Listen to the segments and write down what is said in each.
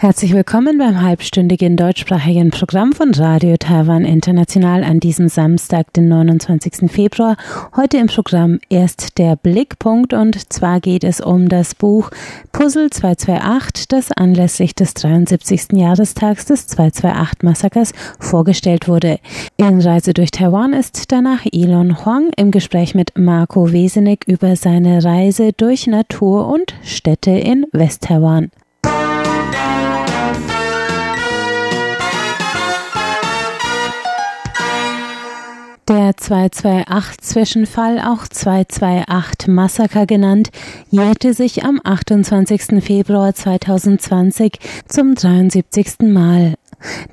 Herzlich willkommen beim halbstündigen deutschsprachigen Programm von Radio Taiwan International an diesem Samstag, den 29. Februar. Heute im Programm erst der Blickpunkt und zwar geht es um das Buch Puzzle 228, das anlässlich des 73. Jahrestags des 228-Massakers vorgestellt wurde. In Reise durch Taiwan ist danach Elon Huang im Gespräch mit Marco Wesenig über seine Reise durch Natur und Städte in West-Taiwan. Der 228-Zwischenfall, auch 228-Massaker genannt, jährte sich am 28. Februar 2020 zum 73. Mal.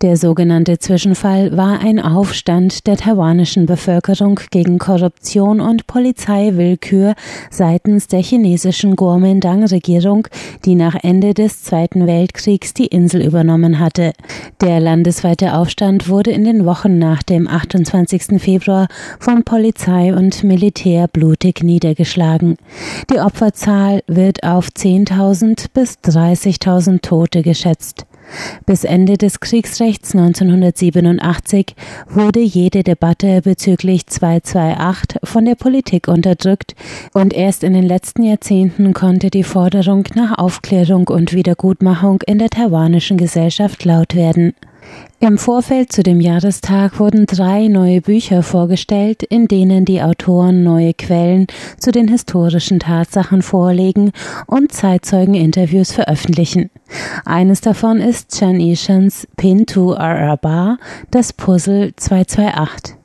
Der sogenannte Zwischenfall war ein Aufstand der taiwanischen Bevölkerung gegen Korruption und Polizeiwillkür seitens der chinesischen Kuomintang-Regierung, die nach Ende des Zweiten Weltkriegs die Insel übernommen hatte. Der landesweite Aufstand wurde in den Wochen nach dem 28. Februar von Polizei und Militär blutig niedergeschlagen. Die Opferzahl wird auf 10.000 bis 30.000 Tote geschätzt. Bis Ende des Kriegsrechts 1987 wurde jede Debatte bezüglich 228 von der Politik unterdrückt und erst in den letzten Jahrzehnten konnte die Forderung nach Aufklärung und Wiedergutmachung in der taiwanischen Gesellschaft laut werden. Im Vorfeld zu dem Jahrestag wurden drei neue Bücher vorgestellt, in denen die Autoren neue Quellen zu den historischen Tatsachen vorlegen und Zeitzeugeninterviews veröffentlichen. Eines davon ist Chan Ishans Pin to Araba, das Puzzle 228.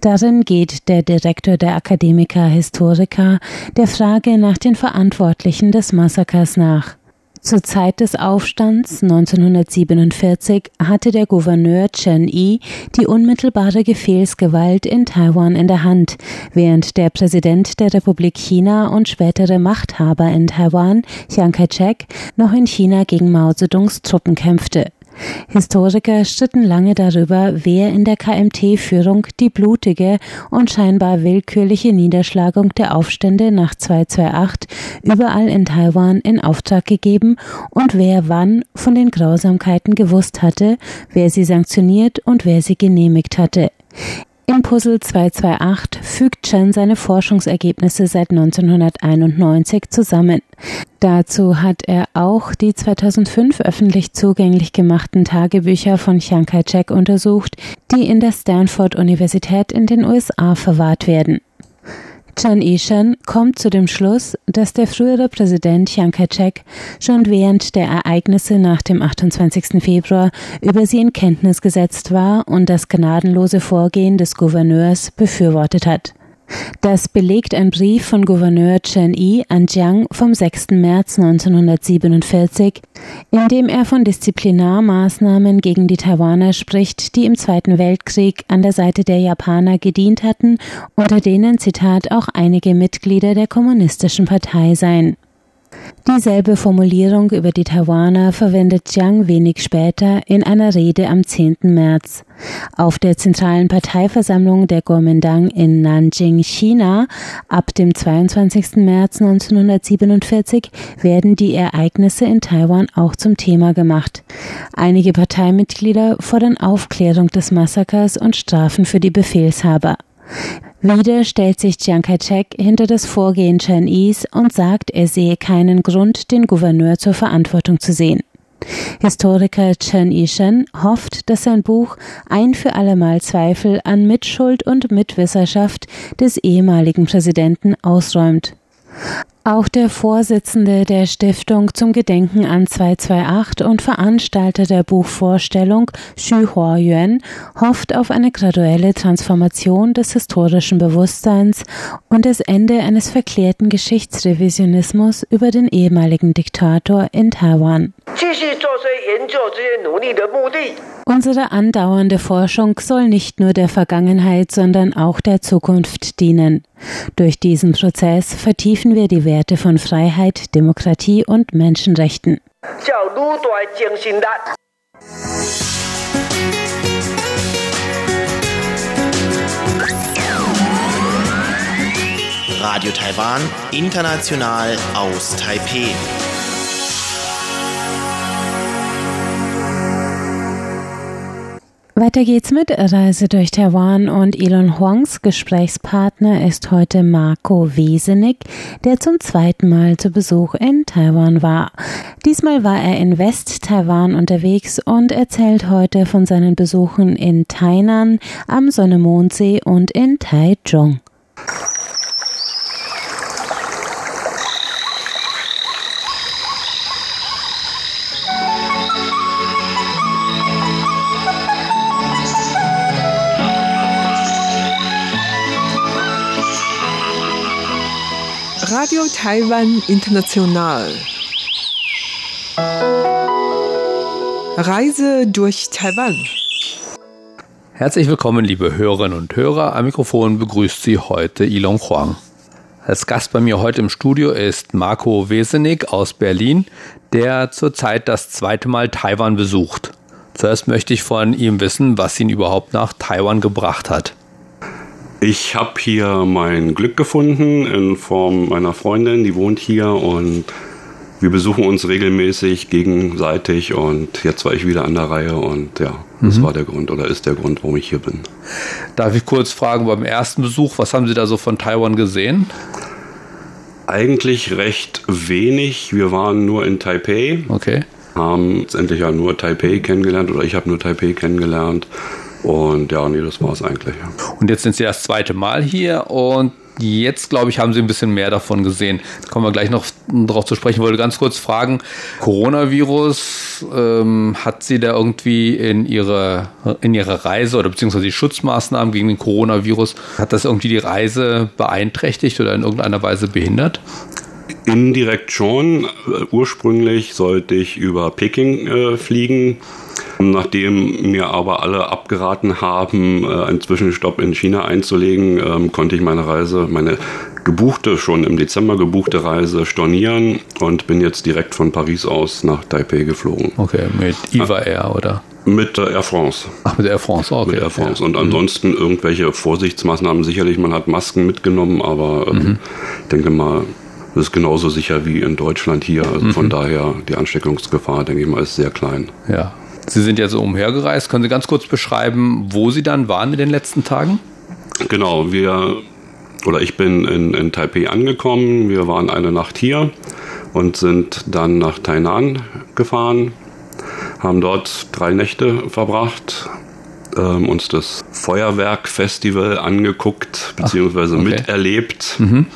Darin geht der Direktor der Akademiker Historiker der Frage nach den Verantwortlichen des Massakers nach. Zur Zeit des Aufstands 1947 hatte der Gouverneur Chen Yi die unmittelbare Befehlsgewalt in Taiwan in der Hand, während der Präsident der Republik China und spätere Machthaber in Taiwan, Chiang Kai-shek, noch in China gegen Mao Zedongs Truppen kämpfte. Historiker stritten lange darüber, wer in der KMT-Führung die blutige und scheinbar willkürliche Niederschlagung der Aufstände nach 228 überall in Taiwan in Auftrag gegeben und wer wann von den Grausamkeiten gewusst hatte, wer sie sanktioniert und wer sie genehmigt hatte. Im Puzzle 228 fügt Chen seine Forschungsergebnisse seit 1991 zusammen. Dazu hat er auch die 2005 öffentlich zugänglich gemachten Tagebücher von Chiang Kai-shek untersucht, die in der Stanford Universität in den USA verwahrt werden. Chan Ishan kommt zu dem Schluss, dass der frühere Präsident Chiang Kai-shek schon während der Ereignisse nach dem 28. Februar über sie in Kenntnis gesetzt war und das gnadenlose Vorgehen des Gouverneurs befürwortet hat. Das belegt ein Brief von Gouverneur Chen Yi an Jiang vom 6. März 1947, in dem er von Disziplinarmaßnahmen gegen die Taiwaner spricht, die im Zweiten Weltkrieg an der Seite der Japaner gedient hatten, unter denen, Zitat, auch einige Mitglieder der Kommunistischen Partei seien. Dieselbe Formulierung über die Taiwaner verwendet Jiang wenig später in einer Rede am 10. März. Auf der zentralen Parteiversammlung der Kuomintang in Nanjing, China, ab dem 22. März 1947 werden die Ereignisse in Taiwan auch zum Thema gemacht. Einige Parteimitglieder fordern Aufklärung des Massakers und Strafen für die Befehlshaber. Wieder stellt sich Chiang Kai-shek hinter das Vorgehen Chen Yis und sagt, er sehe keinen Grund, den Gouverneur zur Verantwortung zu sehen. Historiker Chen Yishen hofft, dass sein Buch ein für allemal Zweifel an Mitschuld und Mitwisserschaft des ehemaligen Präsidenten ausräumt. Auch der Vorsitzende der Stiftung zum Gedenken an 228 und Veranstalter der Buchvorstellung, Xu Huayuan, hofft auf eine graduelle Transformation des historischen Bewusstseins und das Ende eines verklärten Geschichtsrevisionismus über den ehemaligen Diktator in Taiwan. Unsere andauernde Forschung soll nicht nur der Vergangenheit, sondern auch der Zukunft dienen. Durch diesen Prozess vertiefen wir die Werte von Freiheit, Demokratie und Menschenrechten. Radio Taiwan, international aus Taipei. Weiter geht's mit Reise durch Taiwan und Elon Huangs Gesprächspartner ist heute Marco Wesenig, der zum zweiten Mal zu Besuch in Taiwan war. Diesmal war er in West-Taiwan unterwegs und erzählt heute von seinen Besuchen in Tainan, am Sonne-Mondsee und in Taichung. Radio Taiwan International. Reise durch Taiwan. Herzlich willkommen, liebe Hörerinnen und Hörer. Am Mikrofon begrüßt Sie heute Ilon Huang. Als Gast bei mir heute im Studio ist Marco Wesenig aus Berlin, der zurzeit das zweite Mal Taiwan besucht. Zuerst möchte ich von ihm wissen, was ihn überhaupt nach Taiwan gebracht hat. Ich habe hier mein Glück gefunden in Form meiner Freundin, die wohnt hier und wir besuchen uns regelmäßig gegenseitig und jetzt war ich wieder an der Reihe und ja, das mhm. war der Grund oder ist der Grund, warum ich hier bin. Darf ich kurz fragen, beim ersten Besuch, was haben Sie da so von Taiwan gesehen? Eigentlich recht wenig. Wir waren nur in Taipei. Okay. Haben letztendlich ja nur Taipei kennengelernt oder ich habe nur Taipei kennengelernt. Und ja, nee, das war es eigentlich. Und jetzt sind Sie das zweite Mal hier und jetzt, glaube ich, haben Sie ein bisschen mehr davon gesehen. Kommen wir gleich noch darauf zu sprechen. Ich wollte ganz kurz fragen, Coronavirus, ähm, hat Sie da irgendwie in Ihre, in Ihrer Reise oder beziehungsweise die Schutzmaßnahmen gegen den Coronavirus, hat das irgendwie die Reise beeinträchtigt oder in irgendeiner Weise behindert? Indirekt schon. Ursprünglich sollte ich über Peking äh, fliegen. Nachdem mir aber alle abgeraten haben, äh, einen Zwischenstopp in China einzulegen, ähm, konnte ich meine Reise, meine gebuchte, schon im Dezember gebuchte Reise stornieren und bin jetzt direkt von Paris aus nach Taipei geflogen. Okay, mit IVA Air oder? Mit Air France. Ach, mit Air France, okay. Mit Air France. Und ansonsten mhm. irgendwelche Vorsichtsmaßnahmen. Sicherlich, man hat Masken mitgenommen, aber ähm, mhm. ich denke mal, das ist genauso sicher wie in Deutschland hier. Also mhm. von daher, die Ansteckungsgefahr, denke ich mal, ist sehr klein. Ja, Sie sind ja so umhergereist. Können Sie ganz kurz beschreiben, wo Sie dann waren in den letzten Tagen? Genau, wir oder ich bin in, in Taipei angekommen. Wir waren eine Nacht hier und sind dann nach Tainan gefahren, haben dort drei Nächte verbracht, ähm, uns das Feuerwerkfestival angeguckt bzw. okay. miterlebt. Mhm.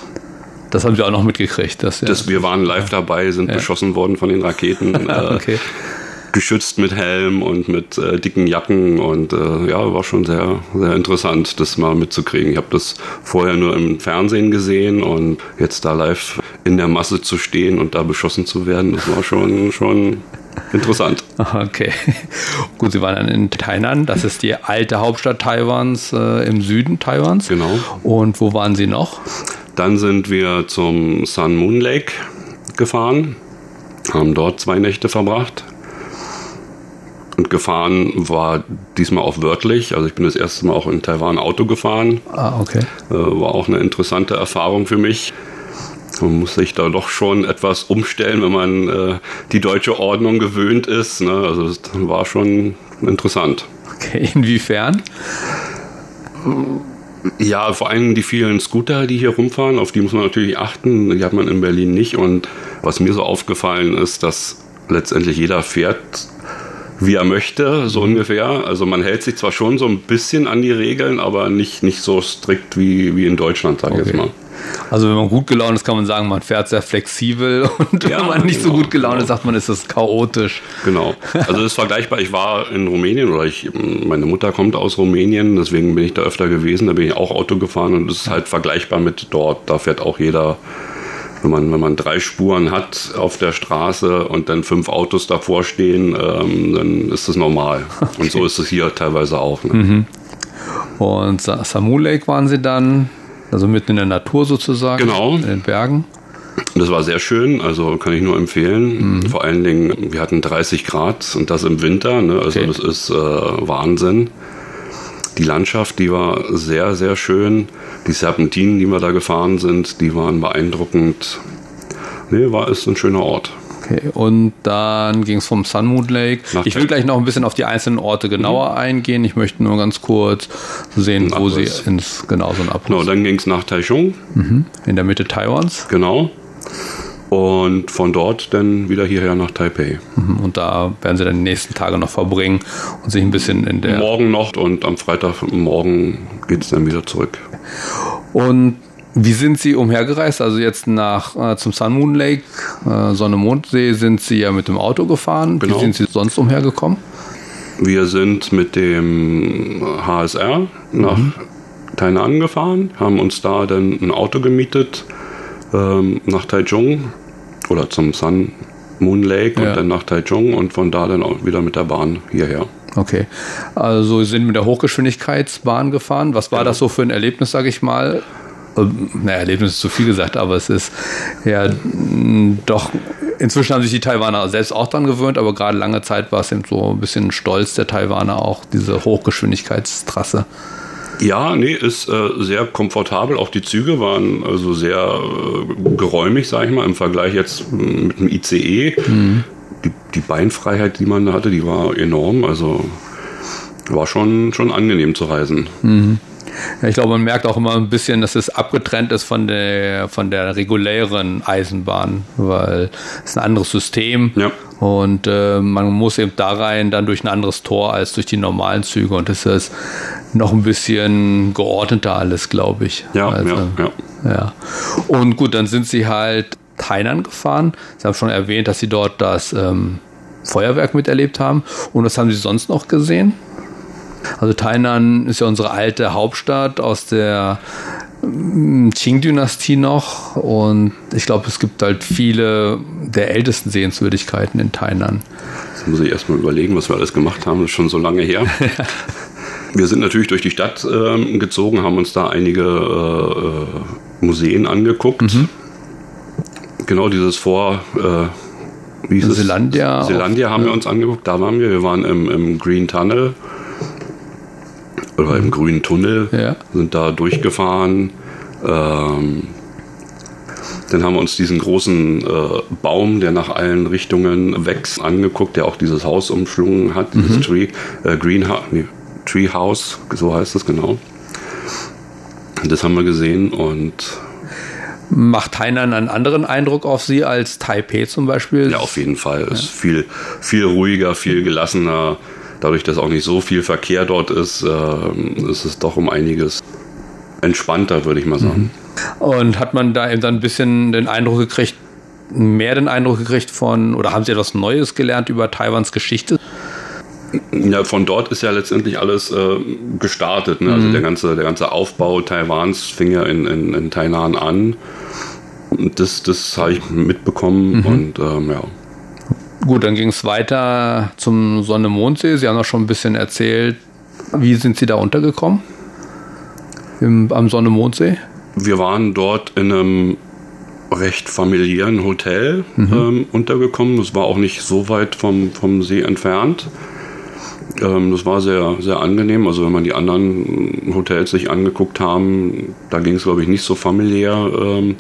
Das haben Sie auch noch mitgekriegt. Dass, ja, das, wir waren live dabei, sind ja. beschossen worden von den Raketen. okay geschützt mit Helm und mit äh, dicken Jacken und äh, ja, war schon sehr, sehr interessant, das mal mitzukriegen. Ich habe das vorher nur im Fernsehen gesehen und jetzt da live in der Masse zu stehen und da beschossen zu werden, das war schon, schon interessant. Okay. Gut, Sie waren dann in Tainan, das ist die alte Hauptstadt Taiwans äh, im Süden Taiwans. Genau. Und wo waren Sie noch? Dann sind wir zum Sun Moon Lake gefahren, haben dort zwei Nächte verbracht. Und gefahren war diesmal auch wörtlich. Also ich bin das erste Mal auch in Taiwan Auto gefahren. Ah, okay. Äh, war auch eine interessante Erfahrung für mich. Man muss sich da doch schon etwas umstellen, wenn man äh, die deutsche Ordnung gewöhnt ist. Ne? Also das war schon interessant. Okay, inwiefern? Ja, vor allem die vielen Scooter, die hier rumfahren, auf die muss man natürlich achten. Die hat man in Berlin nicht. Und was mir so aufgefallen ist, dass letztendlich jeder fährt wie er möchte, so ungefähr. Also man hält sich zwar schon so ein bisschen an die Regeln, aber nicht, nicht so strikt wie, wie in Deutschland, sage ich okay. jetzt mal. Also wenn man gut gelaunt ist, kann man sagen, man fährt sehr flexibel und ja, wenn man nicht genau, so gut gelaunt genau. ist, sagt man, ist das chaotisch. Genau. Also das ist vergleichbar. Ich war in Rumänien oder ich, meine Mutter kommt aus Rumänien, deswegen bin ich da öfter gewesen. Da bin ich auch Auto gefahren und das ist halt vergleichbar mit dort. Da fährt auch jeder wenn man, wenn man drei Spuren hat auf der Straße und dann fünf Autos davor stehen, ähm, dann ist das normal. Okay. Und so ist es hier teilweise auch. Ne? Mhm. Und Samu Lake waren Sie dann, also mitten in der Natur sozusagen, genau. in den Bergen. Das war sehr schön, also kann ich nur empfehlen. Mhm. Vor allen Dingen, wir hatten 30 Grad und das im Winter, ne? also okay. das ist äh, Wahnsinn. Die Landschaft, die war sehr, sehr schön. Die Serpentinen, die wir da gefahren sind, die waren beeindruckend. Nee, war es ein schöner Ort. Okay, und dann ging es vom Sun Moon Lake. Nach ich will gleich noch ein bisschen auf die einzelnen Orte genauer mhm. eingehen. Ich möchte nur ganz kurz sehen, wo sie ins genau so ein Abriss. Genau, dann ging es nach Taichung. Mhm. In der Mitte Taiwans. Genau. Und von dort dann wieder hierher nach Taipei. Mhm. Und da werden sie dann die nächsten Tage noch verbringen und sich ein bisschen in der. Morgen noch und am Freitagmorgen geht es dann wieder zurück. Und wie sind Sie umhergereist? Also jetzt nach äh, zum Sun Moon Lake, äh, Sonne Mondsee, sind Sie ja mit dem Auto gefahren. Genau. Wie sind Sie sonst umhergekommen? Wir sind mit dem HSR nach mhm. Tainan gefahren, haben uns da dann ein Auto gemietet ähm, nach Taichung oder zum Sun Moon Lake ja. und dann nach Taichung und von da dann auch wieder mit der Bahn hierher. Okay, also Sie sind mit der Hochgeschwindigkeitsbahn gefahren. Was war genau. das so für ein Erlebnis, sage ich mal? naja, Erlebnis ist zu viel gesagt, aber es ist ja doch, inzwischen haben sich die Taiwaner selbst auch dran gewöhnt, aber gerade lange Zeit war es eben so ein bisschen stolz der Taiwaner auch, diese Hochgeschwindigkeitstrasse. Ja, nee, ist äh, sehr komfortabel. Auch die Züge waren also sehr äh, geräumig, sag ich mal, im Vergleich jetzt mit dem ICE. Mhm. Die, die Beinfreiheit, die man da hatte, die war enorm. Also war schon, schon angenehm zu reisen. Mhm. Ja, ich glaube, man merkt auch immer ein bisschen, dass es abgetrennt ist von der, von der regulären Eisenbahn, weil es ein anderes System ja. Und äh, man muss eben da rein dann durch ein anderes Tor als durch die normalen Züge und das ist noch ein bisschen geordneter alles, glaube ich. Ja, also, ja, ja. ja. Und gut, dann sind sie halt Tainan gefahren. Sie haben schon erwähnt, dass sie dort das ähm, Feuerwerk miterlebt haben. Und was haben Sie sonst noch gesehen? Also Tainan ist ja unsere alte Hauptstadt aus der Qing-Dynastie noch und ich glaube, es gibt halt viele der ältesten Sehenswürdigkeiten in Tainan. Jetzt muss ich erstmal überlegen, was wir alles gemacht haben, das ist schon so lange her. wir sind natürlich durch die Stadt äh, gezogen, haben uns da einige äh, Museen angeguckt. Mhm. Genau dieses Vor... Äh, wie Selandia. Selandia haben wir uns angeguckt, da waren wir. Wir waren im, im Green Tunnel oder im grünen Tunnel, ja. sind da durchgefahren. Ähm, dann haben wir uns diesen großen äh, Baum, der nach allen Richtungen wächst, angeguckt, der auch dieses Haus umschlungen hat, dieses mhm. Tree, äh, Green nee, Tree House, so heißt das genau. Das haben wir gesehen und Macht Tainan einen anderen Eindruck auf Sie als Taipei zum Beispiel? Ja, auf jeden Fall. Ja. Ist viel, viel ruhiger, viel gelassener dadurch, dass auch nicht so viel Verkehr dort ist, äh, ist es doch um einiges entspannter, würde ich mal sagen. Mhm. Und hat man da eben dann ein bisschen den Eindruck gekriegt, mehr den Eindruck gekriegt von, oder haben Sie etwas Neues gelernt über Taiwans Geschichte? Ja, von dort ist ja letztendlich alles äh, gestartet. Ne? Also mhm. der ganze, der ganze Aufbau Taiwans fing ja in, in, in Tainan an. Und das, das habe ich mitbekommen mhm. und ähm, ja. Gut, dann ging es weiter zum Sonne-Mondsee. Sie haben auch schon ein bisschen erzählt, wie sind Sie da untergekommen? Im, am Sonne-Mondsee? Wir waren dort in einem recht familiären Hotel mhm. ähm, untergekommen. Das war auch nicht so weit vom, vom See entfernt. Ähm, das war sehr, sehr angenehm. Also wenn man die anderen Hotels sich angeguckt haben, da ging es, glaube ich, nicht so familiär ähm,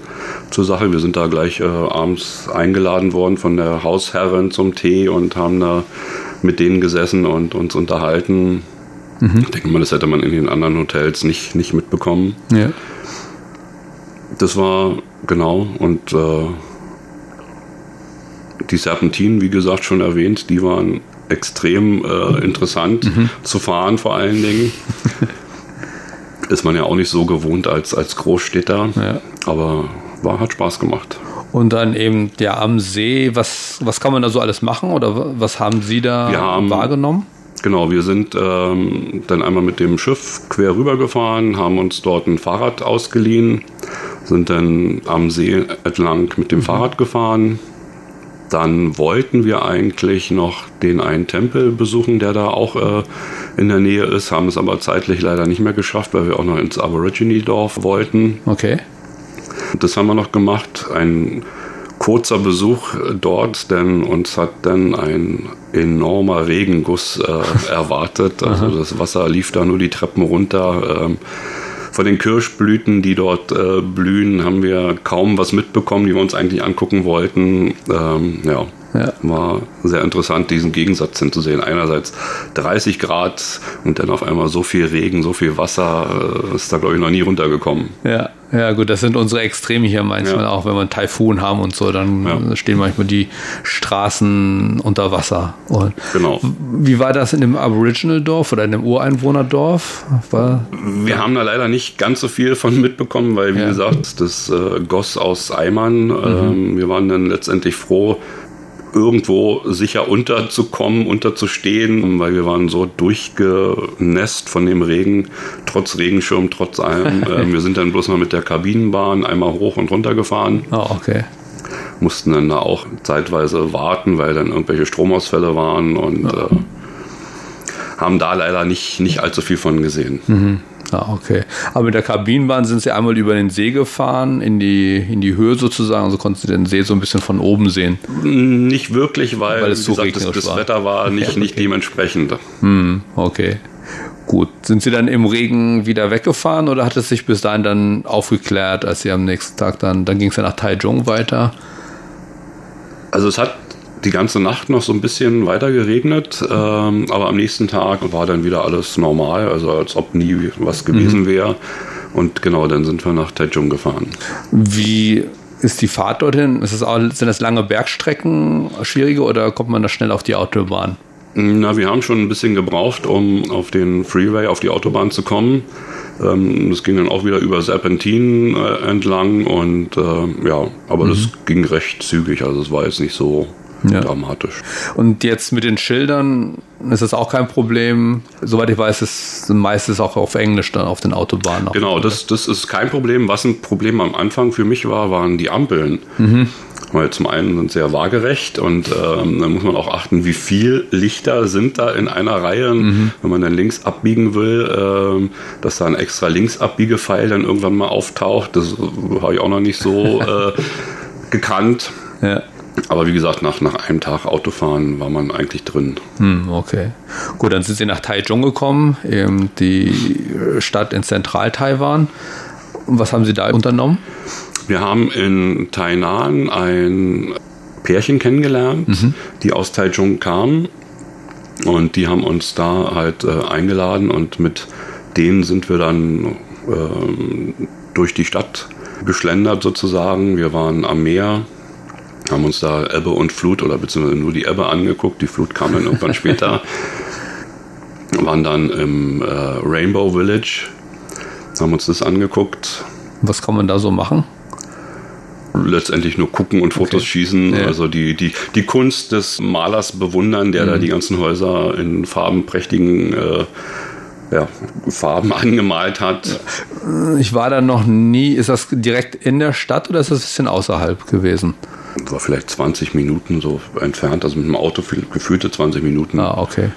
zur Sache. Wir sind da gleich äh, abends eingeladen worden von der Hausherrin zum Tee und haben da mit denen gesessen und uns unterhalten. Mhm. Ich denke mal, das hätte man in den anderen Hotels nicht, nicht mitbekommen. Ja. Das war genau und äh, die Serpentinen, wie gesagt, schon erwähnt, die waren extrem äh, interessant mhm. zu fahren, vor allen Dingen. Ist man ja auch nicht so gewohnt als, als Großstädter, ja. aber war, hat Spaß gemacht. Und dann eben ja am See, was, was kann man da so alles machen oder was haben Sie da haben, wahrgenommen? Genau, wir sind ähm, dann einmal mit dem Schiff quer rübergefahren, haben uns dort ein Fahrrad ausgeliehen, sind dann am See entlang mit dem mhm. Fahrrad gefahren, dann wollten wir eigentlich noch den einen Tempel besuchen, der da auch äh, in der Nähe ist, haben es aber zeitlich leider nicht mehr geschafft, weil wir auch noch ins Aborigine-Dorf wollten. Okay. Das haben wir noch gemacht. Ein kurzer Besuch dort, denn uns hat dann ein enormer Regenguss äh, erwartet. Also das Wasser lief da nur die Treppen runter. Ähm, von den Kirschblüten, die dort äh, blühen, haben wir kaum was mitbekommen, die wir uns eigentlich angucken wollten. Ähm, ja, ja. War sehr interessant, diesen Gegensatz hinzusehen. Einerseits 30 Grad und dann auf einmal so viel Regen, so viel Wasser, äh, ist da glaube ich noch nie runtergekommen. Ja, ja gut, das sind unsere Extreme hier manchmal ja. auch, wenn wir einen Taifun haben und so, dann ja. stehen manchmal die Straßen unter Wasser. Und genau. Wie war das in dem Aboriginal-Dorf oder in dem Ureinwohnerdorf? War, wir haben da leider nicht ganz so viel von mitbekommen, weil wie gesagt, das äh, goss aus Eimern. Mhm. Ähm, wir waren dann letztendlich froh, irgendwo sicher unterzukommen, unterzustehen, weil wir waren so durchgenässt von dem Regen, trotz Regenschirm, trotz allem. äh, wir sind dann bloß mal mit der Kabinenbahn einmal hoch und runter gefahren. Oh, okay. Mussten dann da auch zeitweise warten, weil dann irgendwelche Stromausfälle waren und ja. äh, haben da leider nicht, nicht allzu viel von gesehen. Mhm. Ah, okay. Aber mit der Kabinenbahn sind Sie einmal über den See gefahren, in die, in die Höhe sozusagen, also konnten Sie den See so ein bisschen von oben sehen? Nicht wirklich, weil, weil es so gesagt, das, das war. Wetter war nicht, okay. nicht dementsprechend. Hm, okay. Gut. Sind Sie dann im Regen wieder weggefahren oder hat es sich bis dahin dann aufgeklärt, als Sie am nächsten Tag dann, dann ging es ja nach Taichung weiter? Also es hat die ganze Nacht noch so ein bisschen weiter geregnet, ähm, aber am nächsten Tag war dann wieder alles normal, also als ob nie was gewesen mhm. wäre. Und genau, dann sind wir nach Taichung gefahren. Wie ist die Fahrt dorthin? Ist das auch, sind das lange Bergstrecken schwierige oder kommt man da schnell auf die Autobahn? Na, wir haben schon ein bisschen gebraucht, um auf den Freeway, auf die Autobahn zu kommen. Ähm, das ging dann auch wieder über Serpentin äh, entlang und äh, ja, aber mhm. das ging recht zügig, also es war jetzt nicht so ja. dramatisch. Und jetzt mit den Schildern ist das auch kein Problem. Soweit ich weiß, ist meistens auch auf Englisch dann auf den Autobahnen. Genau, das, das ist kein Problem. Was ein Problem am Anfang für mich war, waren die Ampeln. Mhm. Weil zum einen sind sie ja waagerecht und ähm, dann muss man auch achten, wie viel Lichter sind da in einer Reihe. Mhm. Wenn man dann links abbiegen will, ähm, dass da ein extra Linksabbiegepfeil dann irgendwann mal auftaucht, das habe ich auch noch nicht so äh, gekannt. Ja. Aber wie gesagt, nach, nach einem Tag Autofahren war man eigentlich drin. Hm, okay. Gut, dann sind Sie nach Taichung gekommen, eben die Stadt in Zentral-Taiwan. Was haben Sie da unternommen? Wir haben in Tainan ein Pärchen kennengelernt, mhm. die aus Taichung kamen. Und die haben uns da halt äh, eingeladen und mit denen sind wir dann äh, durch die Stadt geschlendert sozusagen. Wir waren am Meer, haben uns da Ebbe und Flut oder beziehungsweise nur die Ebbe angeguckt. Die Flut kam dann irgendwann später. Waren dann im äh, Rainbow Village, haben uns das angeguckt. Was kann man da so machen? letztendlich nur gucken und Fotos okay. schießen. Ja. Also die, die, die Kunst des Malers bewundern, der mhm. da die ganzen Häuser in farbenprächtigen äh, ja, Farben angemalt hat. Ich war da noch nie. Ist das direkt in der Stadt oder ist das ein bisschen außerhalb gewesen? War vielleicht 20 Minuten so entfernt, also mit dem Auto gefühlte 20 Minuten. Ah, okay.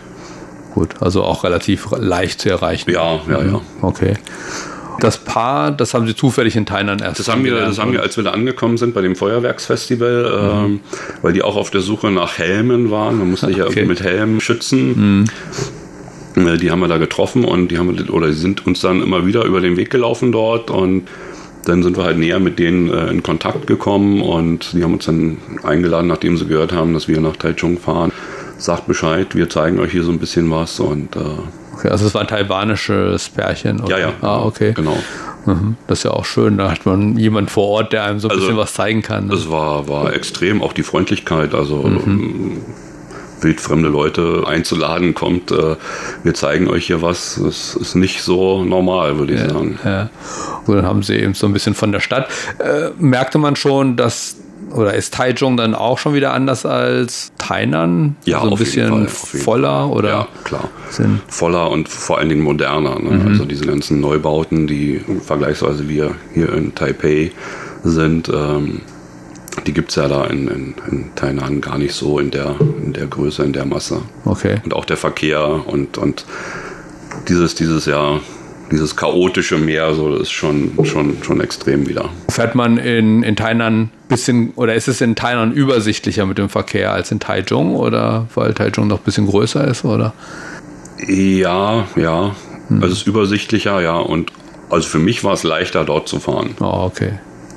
Gut, also auch relativ leicht zu erreichen. Ja, ja, ja. Okay. Das Paar, das haben Sie zufällig in Thailand erst. Das haben wir, das haben wir, als wir da angekommen sind bei dem Feuerwerksfestival, mhm. ähm, weil die auch auf der Suche nach Helmen waren. Man musste sich ja okay. irgendwie mit Helmen schützen. Mhm. Äh, die haben wir da getroffen und die haben oder die sind uns dann immer wieder über den Weg gelaufen dort und dann sind wir halt näher mit denen äh, in Kontakt gekommen und die haben uns dann eingeladen, nachdem sie gehört haben, dass wir nach Taichung fahren. Sagt Bescheid, wir zeigen euch hier so ein bisschen was und äh, Okay, also es war ein taiwanisches Pärchen. Oder? Ja, ja. Ah, okay. Genau. Mhm. Das ist ja auch schön, da hat man jemand vor Ort, der einem so ein also, bisschen was zeigen kann. Ne? Es war, war extrem, auch die Freundlichkeit. Also mhm. Wildfremde Leute einzuladen, kommt, äh, wir zeigen euch hier was. Das ist nicht so normal, würde ich ja, sagen. Ja. Und dann haben sie eben so ein bisschen von der Stadt. Äh, merkte man schon, dass oder ist Taichung dann auch schon wieder anders als Tainan? Ja, so ein bisschen voller oder? Ja, klar. Sind voller und vor allen Dingen moderner. Ne? Mhm. Also diese ganzen Neubauten, die vergleichsweise wir hier in Taipei sind, ähm, die gibt es ja da in, in, in Tainan gar nicht so in der, in der Größe, in der Masse. Okay. Und auch der Verkehr und, und dieses, dieses Jahr dieses chaotische Meer, so das ist schon, schon, schon extrem wieder. Fährt man in, in Tainan bisschen, oder ist es in Tainan übersichtlicher mit dem Verkehr als in Taichung oder weil Taichung noch ein bisschen größer ist, oder? Ja, ja. Hm. Also es ist übersichtlicher, ja. Und also für mich war es leichter, dort zu fahren. Oh, okay.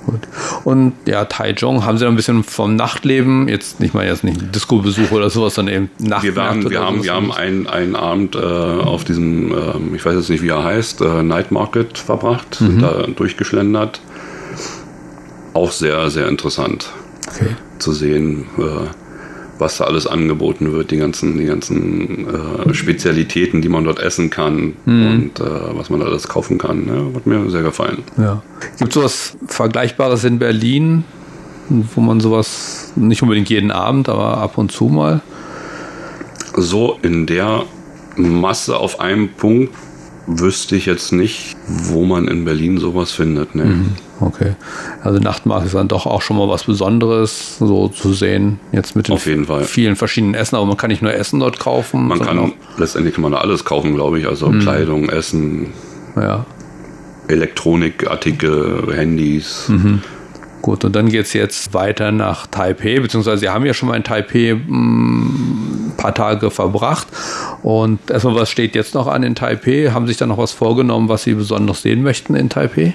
Gut. Und ja, Taichung, haben Sie ein bisschen vom Nachtleben, jetzt nicht mal jetzt nicht Disco-Besuch oder sowas, sondern eben Nacht Wir, waren, wir haben, wir haben einen, einen Abend äh, auf diesem, äh, ich weiß jetzt nicht, wie er heißt, äh, Night Market verbracht, mhm. sind da durchgeschlendert. Auch sehr, sehr interessant okay. zu sehen, äh, was da alles angeboten wird, die ganzen, die ganzen äh, Spezialitäten, die man dort essen kann mhm. und äh, was man da alles kaufen kann. Ja, hat mir sehr gefallen. Ja. Gibt es sowas Vergleichbares in Berlin, wo man sowas nicht unbedingt jeden Abend, aber ab und zu mal? So in der Masse auf einem Punkt wüsste ich jetzt nicht, wo man in Berlin sowas findet. Ne? Mhm. Okay. Also Nachtmarkt ist dann doch auch schon mal was Besonderes, so zu sehen. Jetzt mit den vielen verschiedenen Essen, aber man kann nicht nur Essen dort kaufen. Man kann letztendlich kann man alles kaufen, glaube ich. Also mhm. Kleidung, Essen, ja. Elektronikartikel, Handys. Mhm. Gut, und dann geht es jetzt weiter nach Taipei, beziehungsweise Sie haben ja schon mal in Taipei ein mm, paar Tage verbracht. Und erstmal, was steht jetzt noch an in Taipei? Haben Sie sich da noch was vorgenommen, was Sie besonders sehen möchten in Taipei?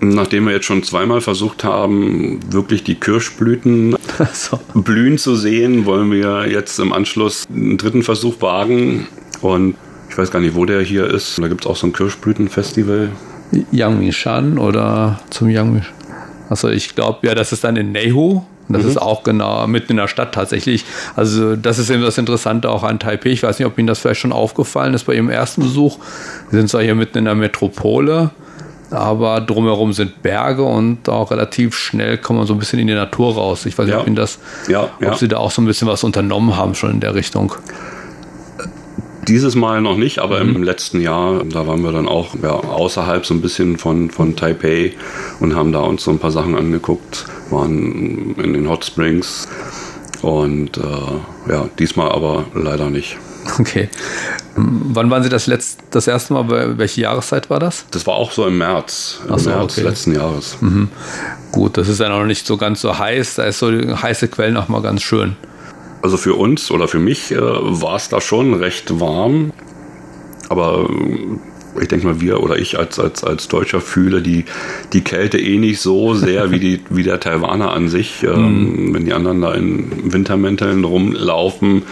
Nachdem wir jetzt schon zweimal versucht haben, wirklich die Kirschblüten so. blühen zu sehen, wollen wir jetzt im Anschluss einen dritten Versuch wagen. Und ich weiß gar nicht, wo der hier ist. Da gibt es auch so ein Kirschblütenfestival. Yangmingshan oder zum Yangmingshan? Also ich glaube, ja, das ist dann in Nehu. Das mhm. ist auch genau mitten in der Stadt tatsächlich. Also das ist eben das Interessante auch an Taipei. Ich weiß nicht, ob Ihnen das vielleicht schon aufgefallen ist bei Ihrem ersten Besuch. Wir sind zwar hier mitten in der Metropole, aber drumherum sind Berge und auch relativ schnell kommt man so ein bisschen in die Natur raus. Ich weiß nicht, ja. ob Ihnen das, ja, ja. ob Sie da auch so ein bisschen was unternommen haben schon in der Richtung. Dieses Mal noch nicht, aber mhm. im letzten Jahr, da waren wir dann auch ja, außerhalb so ein bisschen von, von Taipei und haben da uns so ein paar Sachen angeguckt, waren in den Hot Springs und äh, ja, diesmal aber leider nicht. Okay. Wann waren Sie das, letzt, das erste Mal? Welche Jahreszeit war das? Das war auch so im März, im so, März okay. letzten Jahres. Mhm. Gut, das ist ja noch nicht so ganz so heiß. Da ist so heiße Quellen auch mal ganz schön. Also für uns oder für mich äh, war es da schon recht warm. Aber äh, ich denke mal, wir oder ich als, als, als Deutscher fühle die, die Kälte eh nicht so sehr wie, die, wie der Taiwaner an sich. Ähm, mhm. Wenn die anderen da in Wintermänteln rumlaufen,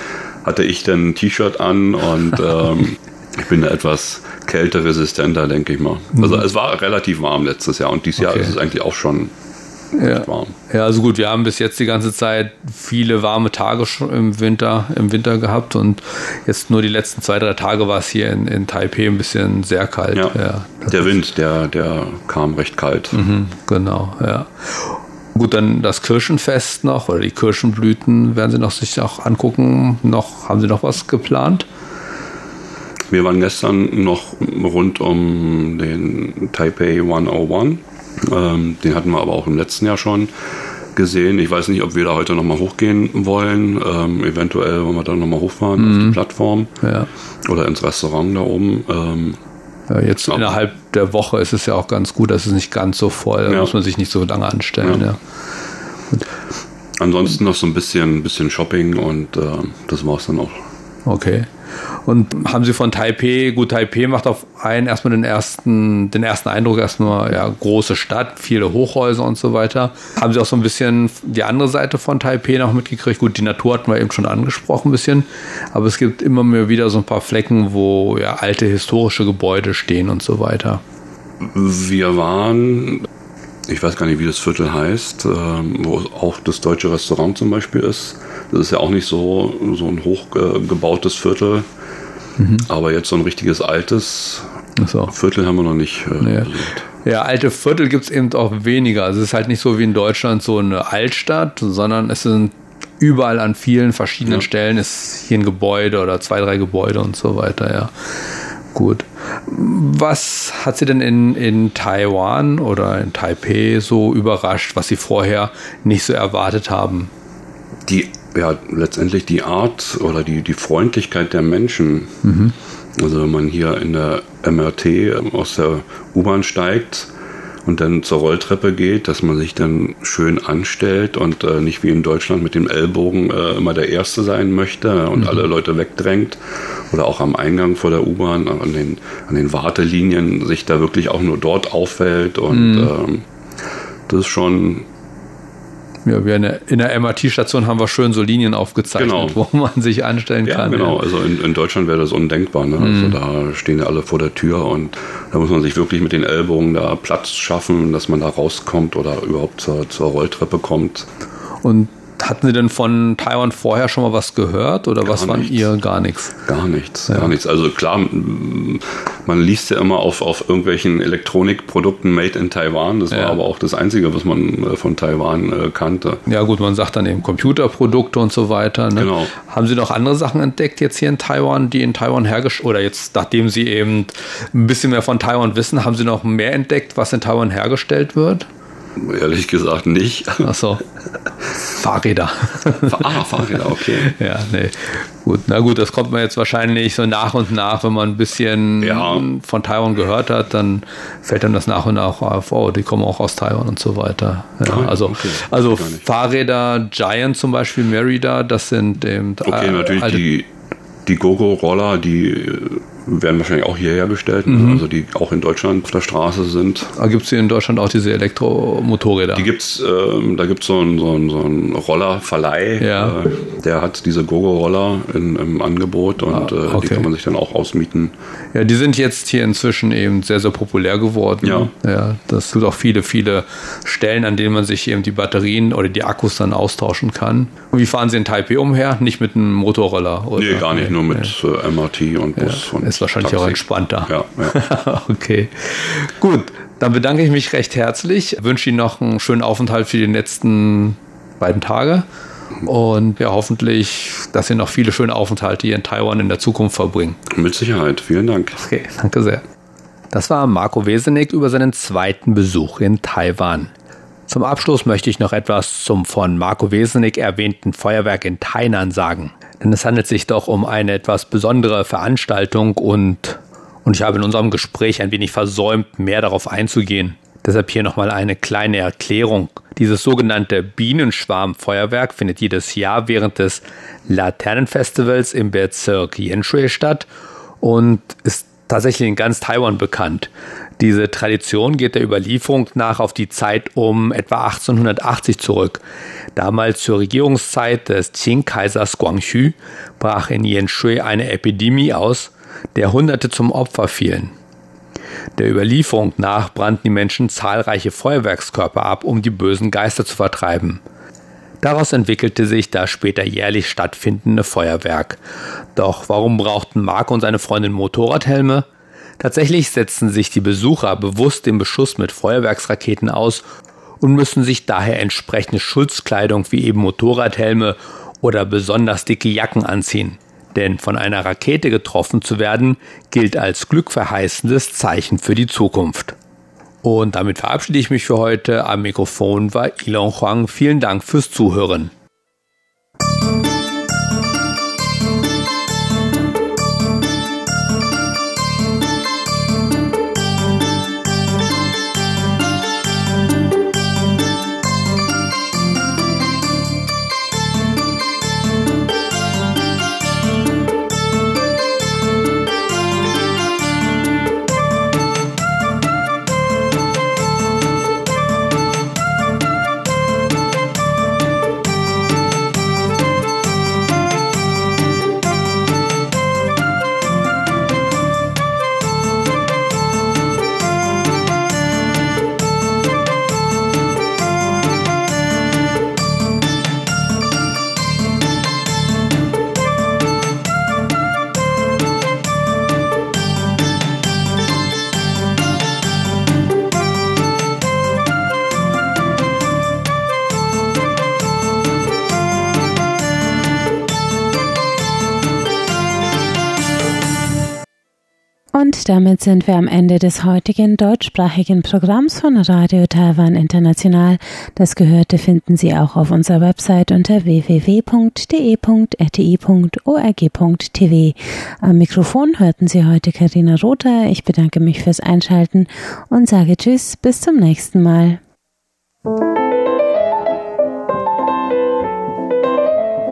hatte ich dann ein T-Shirt an und ähm, ich bin da etwas kälteresistenter, denke ich mal. Also mhm. es war relativ warm letztes Jahr und dieses okay. Jahr ist es eigentlich auch schon ja. warm. Ja, also gut, wir haben bis jetzt die ganze Zeit viele warme Tage schon im Winter, im Winter gehabt und jetzt nur die letzten zwei, drei Tage war es hier in, in Taipei ein bisschen sehr kalt. Ja. ja der Wind, der, der kam recht kalt. Mhm, genau, ja. Gut, dann das Kirschenfest noch oder die Kirschenblüten werden Sie noch sich auch angucken. Noch, haben Sie noch was geplant? Wir waren gestern noch rund um den Taipei 101 ähm, den hatten wir aber auch im letzten Jahr schon gesehen. Ich weiß nicht, ob wir da heute nochmal hochgehen wollen. Ähm, eventuell wollen wir da nochmal hochfahren mhm. auf die mhm. Plattform ja. oder ins Restaurant da oben. Ähm, jetzt aber innerhalb der Woche ist es ja auch ganz gut, dass es nicht ganz so voll, da ja. muss man sich nicht so lange anstellen. Ja. Ansonsten noch so ein bisschen, bisschen Shopping und äh, das war es dann auch. Okay. Und haben Sie von Taipei, gut, Taipei macht auf einen erstmal den ersten, den ersten Eindruck erstmal, ja, große Stadt, viele Hochhäuser und so weiter. Haben Sie auch so ein bisschen die andere Seite von Taipei noch mitgekriegt? Gut, die Natur hatten wir eben schon angesprochen ein bisschen, aber es gibt immer mehr wieder so ein paar Flecken, wo ja alte historische Gebäude stehen und so weiter. Wir waren ich weiß gar nicht, wie das Viertel heißt, ähm, wo auch das deutsche Restaurant zum Beispiel ist. Das ist ja auch nicht so, so ein hochgebautes Viertel. Mhm. Aber jetzt so ein richtiges altes so. Viertel haben wir noch nicht äh, nee. Ja, alte Viertel gibt es eben auch weniger. Also es ist halt nicht so wie in Deutschland so eine Altstadt, sondern es sind überall an vielen verschiedenen ja. Stellen ist hier ein Gebäude oder zwei, drei Gebäude und so weiter, ja. Gut. Was hat Sie denn in, in Taiwan oder in Taipei so überrascht, was Sie vorher nicht so erwartet haben? Die ja, letztendlich die Art oder die, die Freundlichkeit der Menschen. Mhm. Also wenn man hier in der MRT aus der U-Bahn steigt und dann zur Rolltreppe geht, dass man sich dann schön anstellt und äh, nicht wie in Deutschland mit dem Ellbogen äh, immer der Erste sein möchte und mhm. alle Leute wegdrängt oder auch am Eingang vor der U-Bahn, an den, an den Wartelinien sich da wirklich auch nur dort auffällt und mhm. ähm, das ist schon ja, wir in der MRT-Station haben wir schön so Linien aufgezeichnet, genau. wo man sich anstellen ja, kann. Genau, also in, in, Deutschland wäre das undenkbar. Ne? Also mhm. da stehen ja alle vor der Tür und da muss man sich wirklich mit den Ellbogen da Platz schaffen, dass man da rauskommt oder überhaupt zur, zur Rolltreppe kommt. Und hatten Sie denn von Taiwan vorher schon mal was gehört oder gar was waren ihr gar nichts? Gar nichts, ja. gar nichts. Also klar, man liest ja immer auf, auf irgendwelchen Elektronikprodukten made in Taiwan. Das ja. war aber auch das Einzige, was man äh, von Taiwan äh, kannte. Ja gut, man sagt dann eben Computerprodukte und so weiter. Ne? Genau. Haben Sie noch andere Sachen entdeckt jetzt hier in Taiwan, die in Taiwan hergestellt oder jetzt nachdem Sie eben ein bisschen mehr von Taiwan wissen, haben Sie noch mehr entdeckt, was in Taiwan hergestellt wird? Ehrlich gesagt nicht. Ach so. Fahrräder. Ah, Fahrräder, okay. ja, nee. Gut, na gut, das kommt man jetzt wahrscheinlich so nach und nach, wenn man ein bisschen ja. von Taiwan gehört hat, dann fällt dann das nach und nach auf, oh, die kommen auch aus Taiwan und so weiter. Ja, ah, also okay. also Fahrräder, Giant zum Beispiel, Merida, das sind eben. Okay, natürlich die, die Gogo-Roller, die werden wahrscheinlich auch hier hergestellt, mhm. also die auch in Deutschland auf der Straße sind. Ah, gibt es hier in Deutschland auch diese Elektromotorräder? Die gibt's, äh, da gibt so es einen so ein, so ein Rollerverleih, ja. äh, der hat diese Gogo-Roller im Angebot und ah, okay. äh, die kann man sich dann auch ausmieten. Ja, die sind jetzt hier inzwischen eben sehr, sehr populär geworden. Ja. ja das gibt auch viele, viele Stellen, an denen man sich eben die Batterien oder die Akkus dann austauschen kann. Und wie fahren Sie in Taipei umher? Nicht mit einem Motorroller? Oder? Nee, gar nicht, nur mit nee. MRT und Bus. Ja. Und ist wahrscheinlich Taxi. auch entspannter. Ja, ja. okay. Gut, dann bedanke ich mich recht herzlich. Wünsche Ihnen noch einen schönen Aufenthalt für die letzten beiden Tage. Und ja, hoffentlich, dass Sie noch viele schöne Aufenthalte hier in Taiwan in der Zukunft verbringen. Mit Sicherheit. Vielen Dank. Okay, danke sehr. Das war Marco Wesenig über seinen zweiten Besuch in Taiwan. Zum Abschluss möchte ich noch etwas zum von Marco Wesenig erwähnten Feuerwerk in Tainan sagen. Denn es handelt sich doch um eine etwas besondere Veranstaltung und, und ich habe in unserem Gespräch ein wenig versäumt, mehr darauf einzugehen. Deshalb hier nochmal eine kleine Erklärung. Dieses sogenannte Bienenschwarmfeuerwerk findet jedes Jahr während des Laternenfestivals im Bezirk Yenshui statt und ist tatsächlich in ganz Taiwan bekannt. Diese Tradition geht der Überlieferung nach auf die Zeit um etwa 1880 zurück. Damals zur Regierungszeit des Qing-Kaisers Guangxu brach in Yanshui eine Epidemie aus, der Hunderte zum Opfer fielen. Der Überlieferung nach brannten die Menschen zahlreiche Feuerwerkskörper ab, um die bösen Geister zu vertreiben. Daraus entwickelte sich das später jährlich stattfindende Feuerwerk. Doch warum brauchten Mark und seine Freundin Motorradhelme? Tatsächlich setzen sich die Besucher bewusst dem Beschuss mit Feuerwerksraketen aus und müssen sich daher entsprechende Schutzkleidung wie eben Motorradhelme oder besonders dicke Jacken anziehen. Denn von einer Rakete getroffen zu werden, gilt als glückverheißendes Zeichen für die Zukunft. Und damit verabschiede ich mich für heute. Am Mikrofon war Ilon Huang. Vielen Dank fürs Zuhören. Damit sind wir am Ende des heutigen deutschsprachigen Programms von Radio Taiwan International. Das Gehörte finden Sie auch auf unserer Website unter www.de.rti.org.tv. Am Mikrofon hörten Sie heute Karina Rother. Ich bedanke mich fürs Einschalten und sage Tschüss, bis zum nächsten Mal.